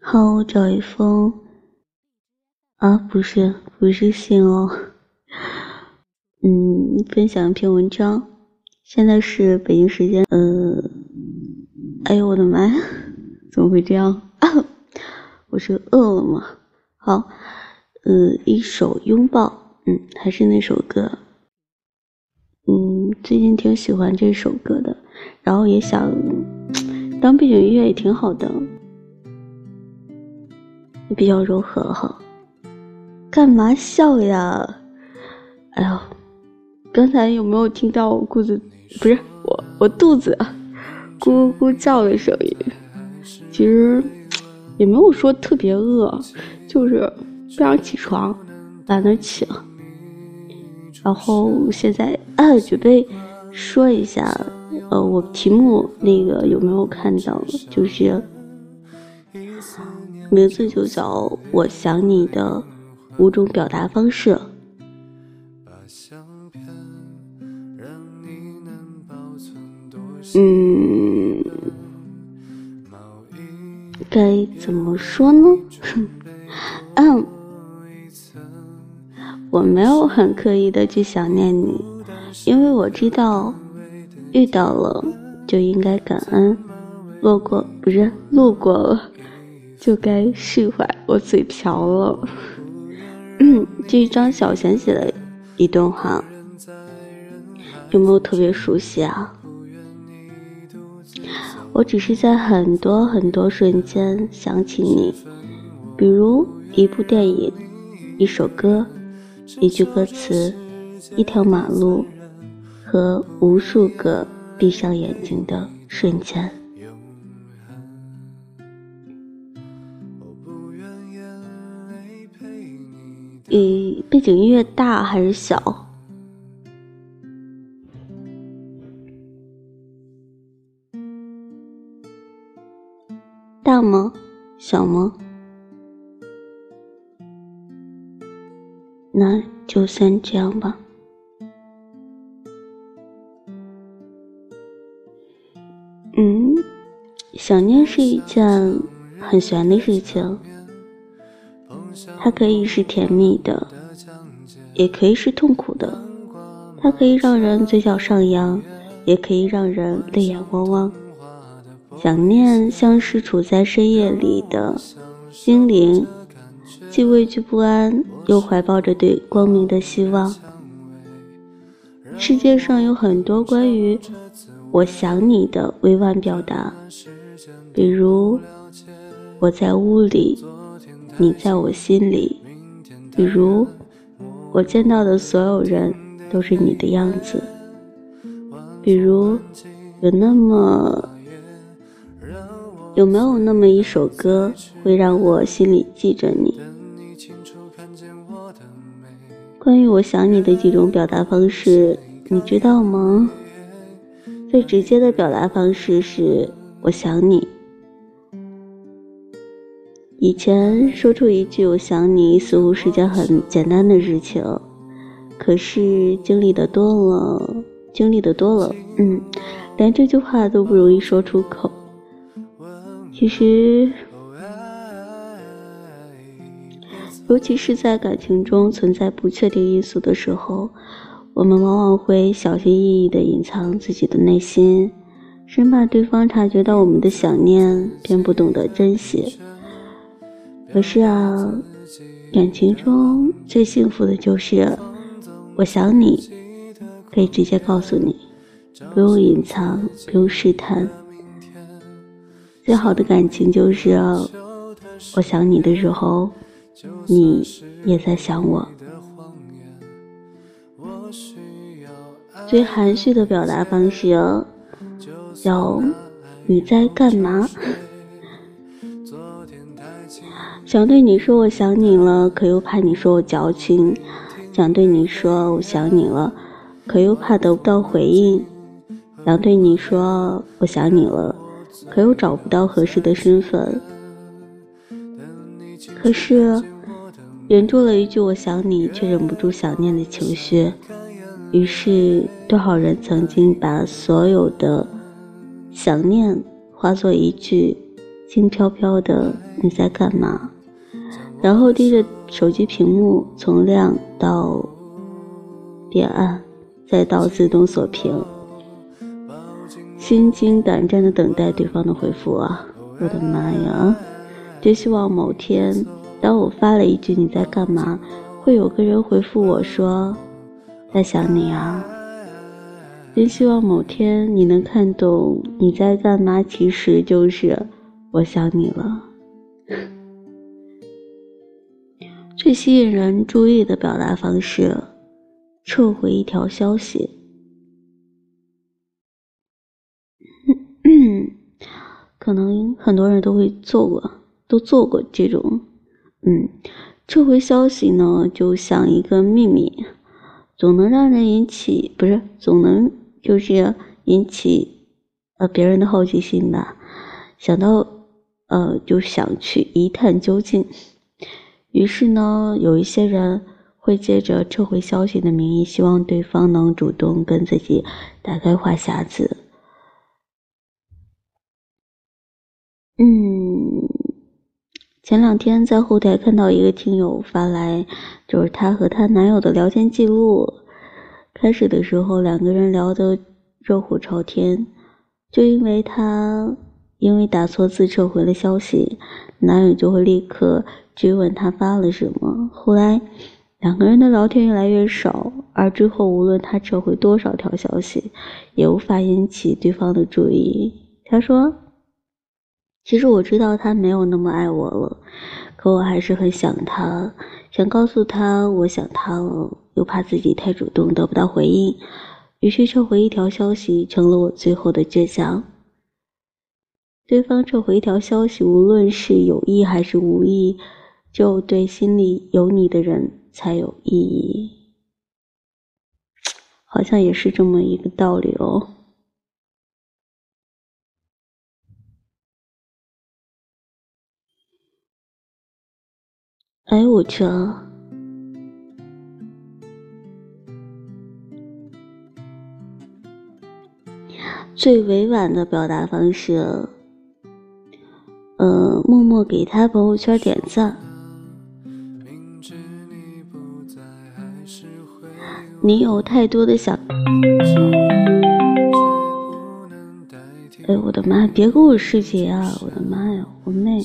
好，我找一封啊，不是，不是信哦。嗯，分享一篇文章。现在是北京时间，呃，哎呦我的妈呀，怎么会这样？我是饿了吗？好，呃，一首拥抱，嗯，还是那首歌，嗯，最近挺喜欢这首歌的，然后也想当背景音乐也挺好的。也比较柔和哈，干嘛笑呀？哎呦，刚才有没有听到我肚子不是我我肚子咕咕咕叫的声音？其实也没有说特别饿，就是不想起床，懒得起了。然后现在啊，准备说一下，呃，我题目那个有没有看到？就是。名字就叫我想你的五种表达方式。嗯，该怎么说呢？嗯，我没有很刻意的去想念你，因为我知道遇到了就应该感恩，路过不是路过了。就该释怀，我嘴瓢了。嗯，这一张小贤写的一段话，有没有特别熟悉啊？我只是在很多很多瞬间想起你，比如一部电影、一首歌、一句歌词、一条马路和无数个闭上眼睛的瞬间。嗯，背景音乐大还是小？大吗？小吗？那就先这样吧。想念是一件很玄的事情。它可以是甜蜜的，也可以是痛苦的；它可以让人嘴角上扬，也可以让人泪眼汪汪。想念像是处在深夜里的精灵，既畏惧不安，又怀抱着对光明的希望。世界上有很多关于我想你的委婉表达，比如我在屋里。你在我心里，比如我见到的所有人都是你的样子，比如有那么有没有那么一首歌会让我心里记着你？关于我想你的几种表达方式，你知道吗？最直接的表达方式是我想你。以前说出一句“我想你”似乎是件很简单的事情，可是经历的多了，经历的多了，嗯，连这句话都不容易说出口。其实，尤其是在感情中存在不确定因素的时候，我们往往会小心翼翼地隐藏自己的内心，生怕对方察觉到我们的想念，便不懂得珍惜。可是啊，感情中最幸福的就是我想你，可以直接告诉你，不用隐藏，不用试探。最好的感情就是我想你的时候，你也在想我。最含蓄的表达方式叫你在干嘛？想对你说我想你了，可又怕你说我矫情；想对你说我想你了，可又怕得不到回应；想对你说我想你了，可又找不到合适的身份。可是，忍住了一句我想你，却忍不住想念的情绪。于是，多少人曾经把所有的想念化作一句轻飘飘的你在干嘛？然后盯着手机屏幕，从亮到变暗，再到自动锁屏，心惊胆战的等待对方的回复啊！我的妈呀！就希望某天，当我发了一句“你在干嘛”，会有个人回复我说：“在想你啊。”真希望某天你能看懂“你在干嘛”，其实就是我想你了。最吸引人注意的表达方式，撤回一条消息。可能很多人都会做过，都做过这种。嗯，撤回消息呢，就像一个秘密，总能让人引起，不是总能就是引起呃别人的好奇心吧？想到呃就想去一探究竟。于是呢，有一些人会借着撤回消息的名义，希望对方能主动跟自己打开话匣子。嗯，前两天在后台看到一个听友发来，就是她和她男友的聊天记录。开始的时候，两个人聊得热火朝天，就因为她因为打错字撤回了消息，男友就会立刻。追问他发了什么，后来两个人的聊天越来越少，而之后无论他撤回多少条消息，也无法引起对方的注意。他说：“其实我知道他没有那么爱我了，可我还是很想他，想告诉他我想他了，又怕自己太主动得不到回应，于是撤回一条消息成了我最后的倔强。”对方撤回一条消息，无论是有意还是无意。就对心里有你的人才有意义，好像也是这么一个道理哦。哎，我去啊！最委婉的表达方式，呃，默默给他朋友圈点赞。你有太多的想，哎，我的妈！别给我师姐啊！我的妈呀，我妹，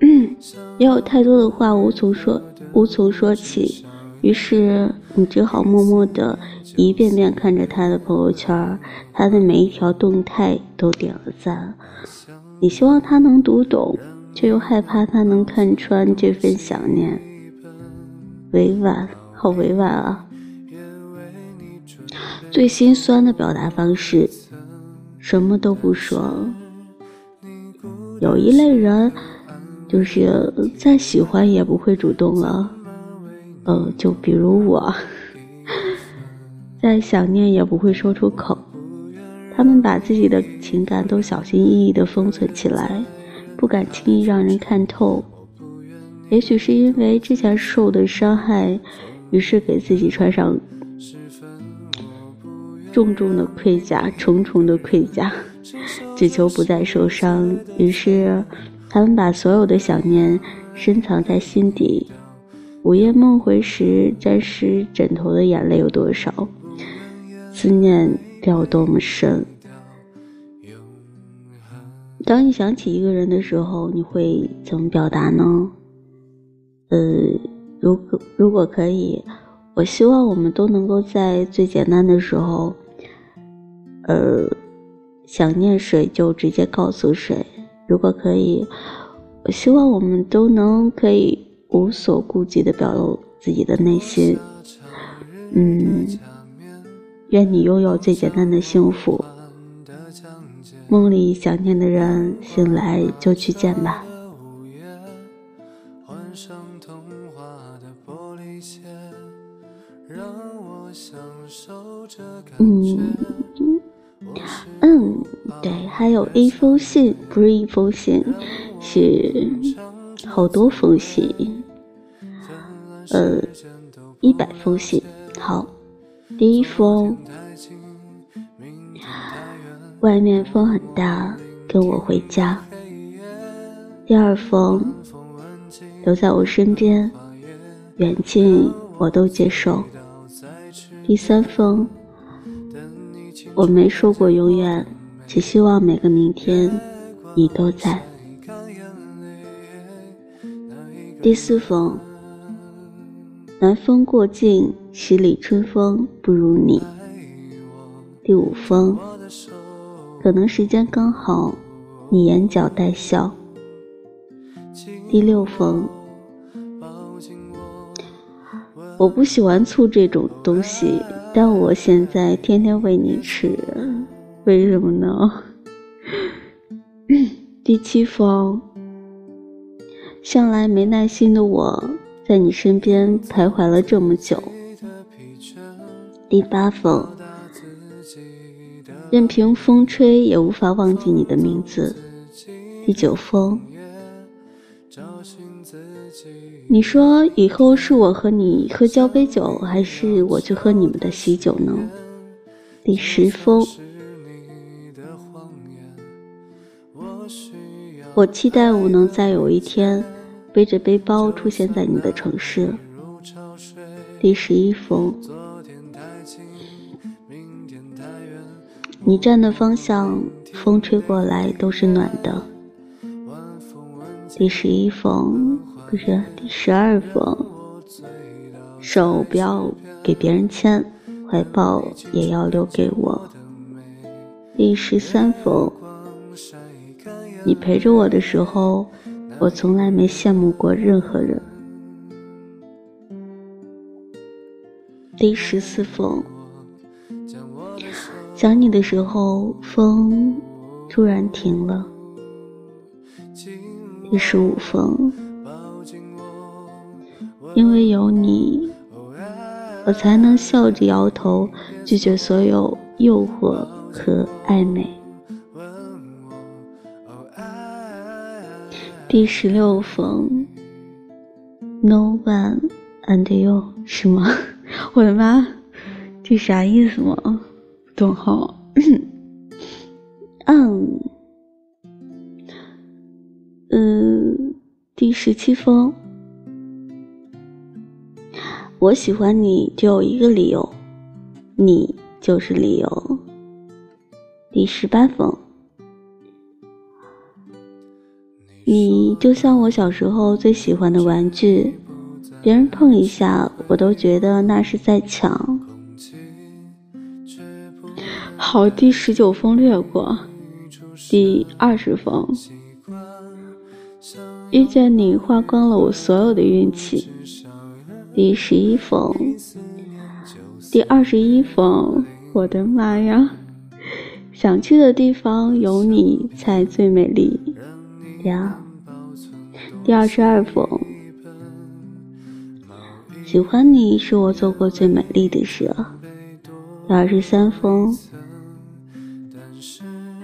也有太多的话无从说，无从说起。于是你只好默默的一遍遍看着他的朋友圈，他的每一条动态都点了赞。你希望他能读懂，却又害怕他能看穿这份想念。委婉，好委婉啊！最心酸的表达方式，什么都不说。有一类人，就是再喜欢也不会主动了。呃，就比如我，再想念也不会说出口。他们把自己的情感都小心翼翼地封存起来，不敢轻易让人看透。也许是因为之前受的伤害，于是给自己穿上。重重的盔甲，重重的盔甲，只求不再受伤。于是，他们把所有的想念深藏在心底。午夜梦回时，沾湿枕头的眼泪有多少？思念掉多么深？当你想起一个人的时候，你会怎么表达呢？呃，如果如果可以，我希望我们都能够在最简单的时候。呃，想念谁就直接告诉谁。如果可以，我希望我们都能可以无所顾忌的表露自己的内心。嗯，愿你拥有最简单的幸福。梦里想念的人，醒来就去见吧。嗯。嗯，对，还有一封信，不是一封信，是好多封信，呃，一百封信。好，第一封，外面风很大，跟我回家。第二封，留在我身边，远近我都接受。第三封，我没说过永远，只希望每个明天你都在。第四封，南风过境，十里春风不如你。第五封，可能时间刚好，你眼角带笑。第六封，我不喜欢醋这种东西，但我现在天天喂你吃，为什么呢？第七封，向来没耐心的我，在你身边徘徊了这么久。第八封。任凭风吹，也无法忘记你的名字。第九封，你说以后是我和你喝交杯酒，还是我去喝你们的喜酒呢？第十封，我期待我能在有一天背着背包出现在你的城市。第十一封。你站的方向，风吹过来都是暖的。第十一封不是第十二封，手不要给别人牵，怀抱也要留给我。第十三封，你陪着我的时候，我从来没羡慕过任何人。第十四封。想你的时候，风突然停了。第十五封，因为有你，我才能笑着摇头，拒绝所有诱惑和暧昧。第十六封，No one and you，是吗？我的妈，这啥意思吗？顿号，嗯，嗯，第十七封，我喜欢你就有一个理由，你就是理由。第十八封，你就像我小时候最喜欢的玩具，别人碰一下，我都觉得那是在抢。好，第十九封略过，第二十封，遇见你花光了我所有的运气。第十一封，第二十一封，我的妈呀！想去的地方有你才最美丽呀。第二十二封，喜欢你是我做过最美丽的事。第二十三封。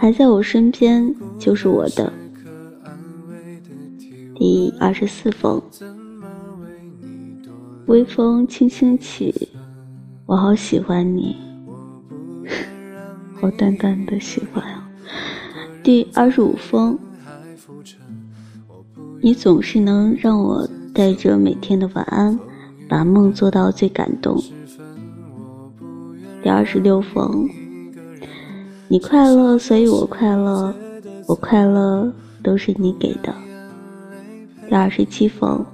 还在我身边就是我的。第二十四封，微风轻轻起，我好喜欢你，好淡淡的喜欢啊。第二十五封，你总是能让我带着每天的晚安，把梦做到最感动。第二十六封。你快乐，所以我快乐，我快乐都是你给的。第二十七封，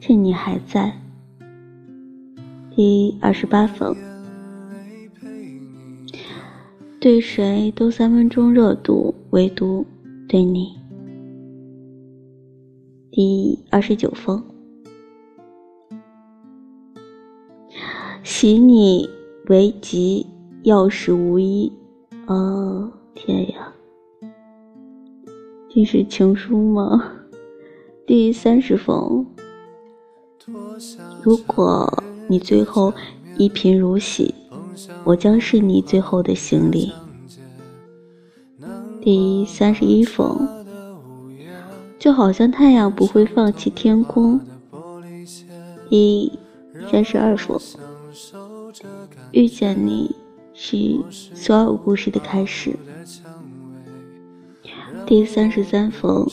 趁你还在。第二十八封，对谁都三分钟热度，唯独对你。第二十九封，喜你为吉，钥匙无一。哦天呀，这是情书吗？第三十封，如果你最后一贫如洗，我将是你最后的行李。第三十一封，就好像太阳不会放弃天空。第三十二封，遇见你。是所有故事的开始。第三十三封，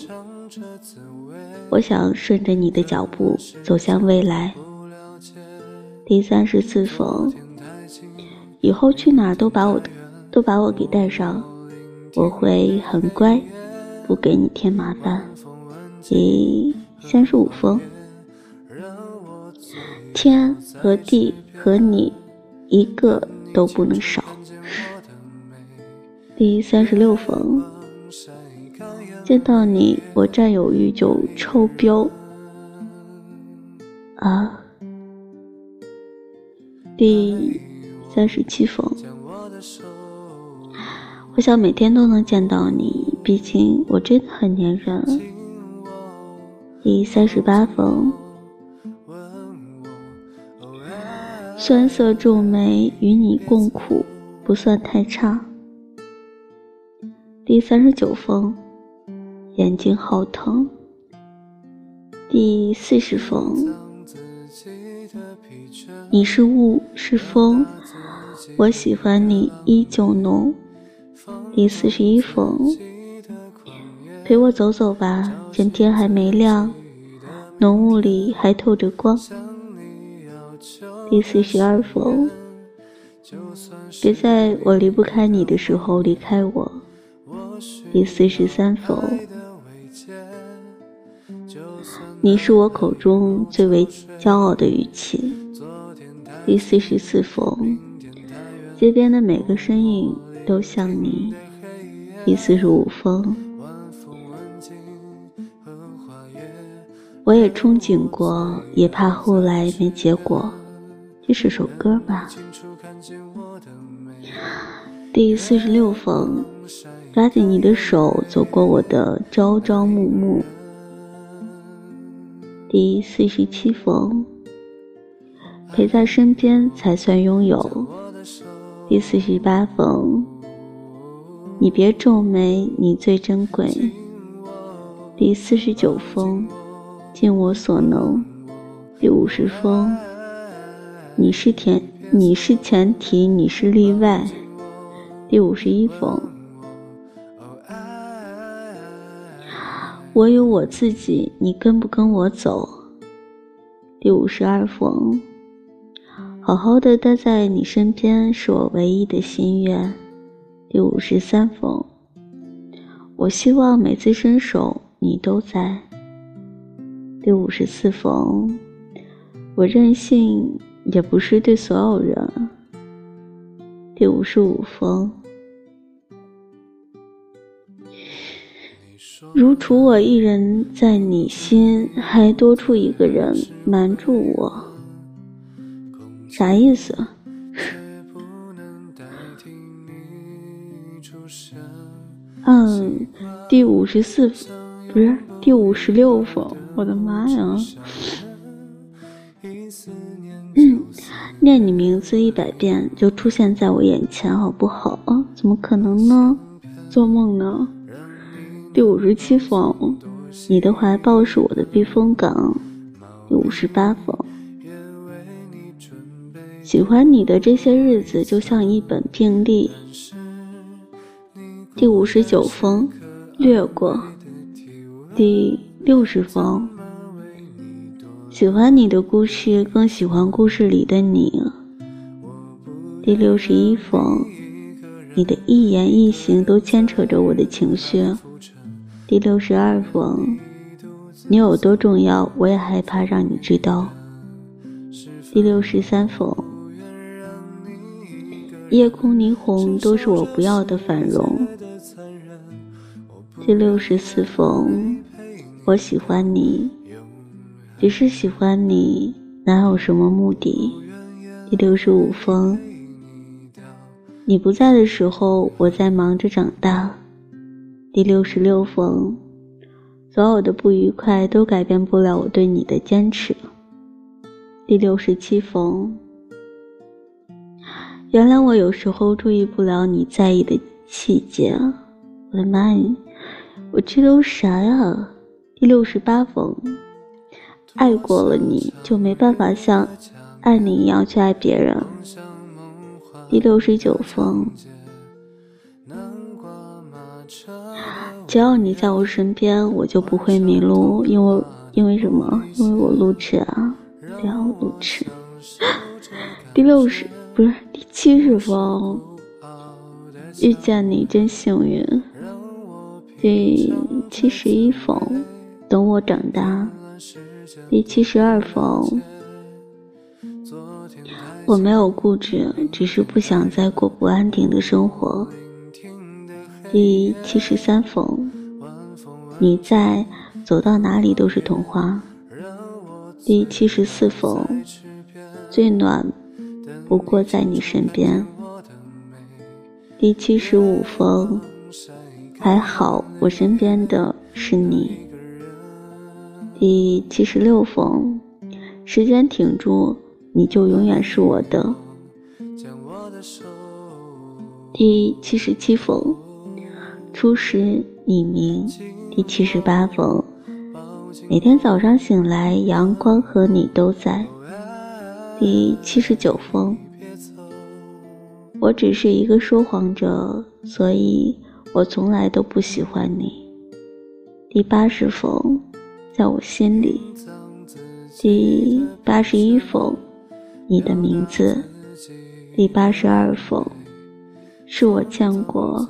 我想顺着你的脚步走向未来。第三十四封，以后去哪都把我都把我给带上，我会很乖，不给你添麻烦。第三十五封，天和地和你一个都不能少。第三十六封。见到你，我占有欲就超标啊！第三十七封，我想每天都能见到你，毕竟我真的很粘人。第三十八封，酸涩皱眉，与你共苦不算太差。第三十九封。眼睛好疼。第四十封，你是雾是风，我喜欢你依旧浓。第四十一封，陪我走走吧，趁天还没亮，浓雾里还透着光。第四十二封，别在我离不开你的时候离开我。第四十三封。你是我口中最为骄傲的语气。第四十四封，街边的每个身影都像你。第四十五封，我也憧憬过，也怕后来没结果。这是首歌吧？第四十六封，抓紧你的手，走过我的朝朝暮暮。第四十七封，陪在身边才算拥有。第四十八封，你别皱眉，你最珍贵。第四十九封，尽我所能。第五十封，你是前你是前提，你是例外。第五十一封。我有我自己，你跟不跟我走？第五十二封，好好的待在你身边是我唯一的心愿。第五十三封，我希望每次伸手你都在。第五十四封，我任性也不是对所有人。第五十五封。如除我一人在你心，还多出一个人瞒住我，啥意思？嗯，第五十四不是第五十六封，我的妈呀！念你名字一百遍就出现在我眼前，好不好啊？怎么可能呢？做梦呢？第五十七封，你的怀抱是我的避风港。第五十八封，喜欢你的这些日子就像一本病历。第五十九封，略过。第六十封，喜欢你的故事，更喜欢故事里的你。第六十一封，你的一言一行都牵扯着我的情绪。第六十二封，你有多重要，我也害怕让你知道。第六十三封，夜空霓虹都是我不要的繁荣。第六十四封，我喜欢你，只是喜欢你，哪有什么目的？第六十五封，你不在的时候，我在忙着长大。第六十六封，所有的不愉快都改变不了我对你的坚持。第六十七封，原谅我有时候注意不了你在意的细节。我的妈呀，我这都啥呀？第六十八封，爱过了你就没办法像爱你一样去爱别人。第六十九封。只要你在我身边，我就不会迷路。因为因为什么？因为我路痴啊，对啊，路痴。第六十不是第七十封，遇见你真幸运。第七十一封，等我长大。第七十二封，我没有固执，只是不想再过不安定的生活。第七十三封，你在，走到哪里都是童话。第七十四封，最暖不过在你身边。第七十五封，还好我身边的是你。第七十六封，时间停住，你就永远是我的。第七十七封。初识你名，第七十八封。每天早上醒来，阳光和你都在。第七十九封。我只是一个说谎者，所以我从来都不喜欢你。第八十封，在我心里。第八十一封，你的名字。第八十二封，是我见过。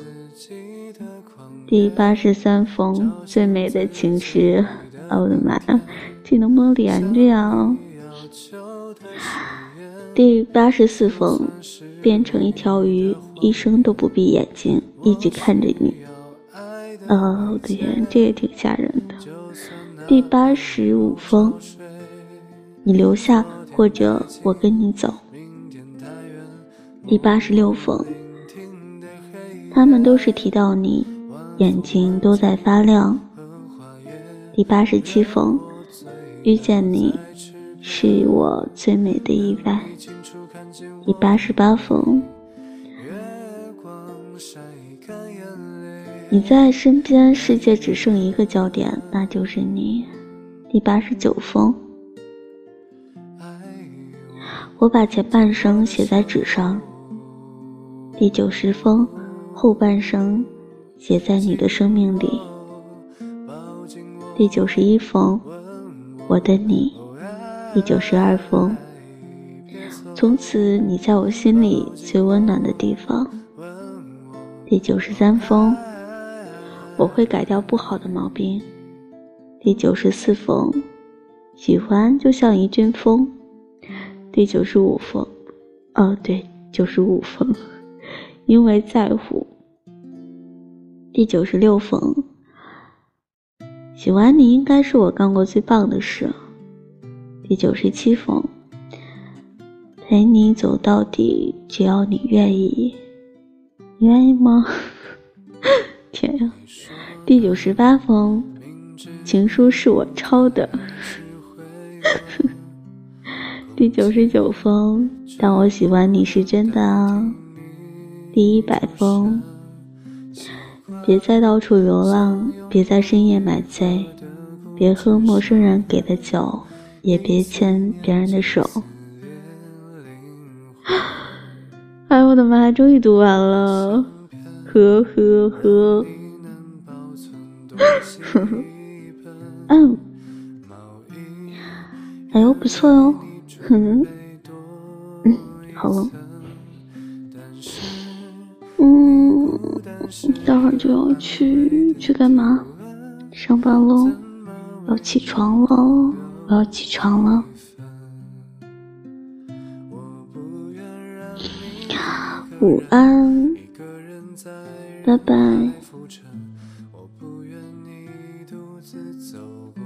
第八十三封最美的情诗，哦我的妈呀，这能不能连着呀？第八十四封，变成一条鱼，一生都不闭眼睛，一直看着你。哦，我的天，这也挺吓人的。第八十五封，你留下或者我跟你走。第八十六封，他们都是提到你。眼睛都在发亮。第八十七封，遇见你是我最美的意外。第八十八封，你在身边，世界只剩一个焦点，那就是你。第八十九封，我把前半生写在纸上。第九十封，后半生。写在你的生命里。第九十一封，我的你。第九十二封，从此你在我心里最温暖的地方。第九十三封，我会改掉不好的毛病。第九十四封，喜欢就像一阵风。第九十五封，哦对，九十五封，因为在乎。第九十六封，喜欢你应该是我干过最棒的事。第九十七封，陪你走到底，只要你愿意，你愿意吗？天呀！第九十八封，情书是我抄的。第九十九封，但我喜欢你是真的。第一百封。别再到处流浪，别在深夜买醉，别喝陌生人给的酒，也别牵别人的手。哎，我的妈！终于读完了，呵呵呵。嗯，哎呦，不错哟。哼，嗯，好了。嗯，待会儿就要去去干嘛？上班喽，要起床喽，我要起床了。午安，拜拜。